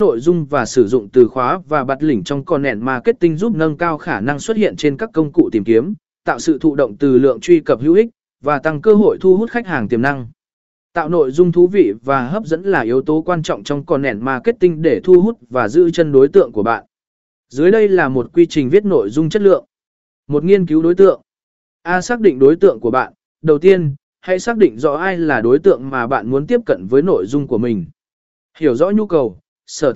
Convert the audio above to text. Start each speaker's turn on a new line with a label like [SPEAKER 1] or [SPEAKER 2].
[SPEAKER 1] nội dung và sử dụng từ khóa và bật lỉnh trong content marketing giúp nâng cao khả năng xuất hiện trên các công cụ tìm kiếm, tạo sự thụ động từ lượng truy cập hữu ích và tăng cơ hội thu hút khách hàng tiềm năng. Tạo nội dung thú vị và hấp dẫn là yếu tố quan trọng trong content marketing để thu hút và giữ chân đối tượng của bạn. Dưới đây là một quy trình viết nội dung chất lượng. Một nghiên cứu đối tượng. A. Xác định đối tượng của bạn. Đầu tiên, hãy xác định rõ ai là đối tượng mà bạn muốn tiếp cận với nội dung của mình. Hiểu rõ nhu cầu, sở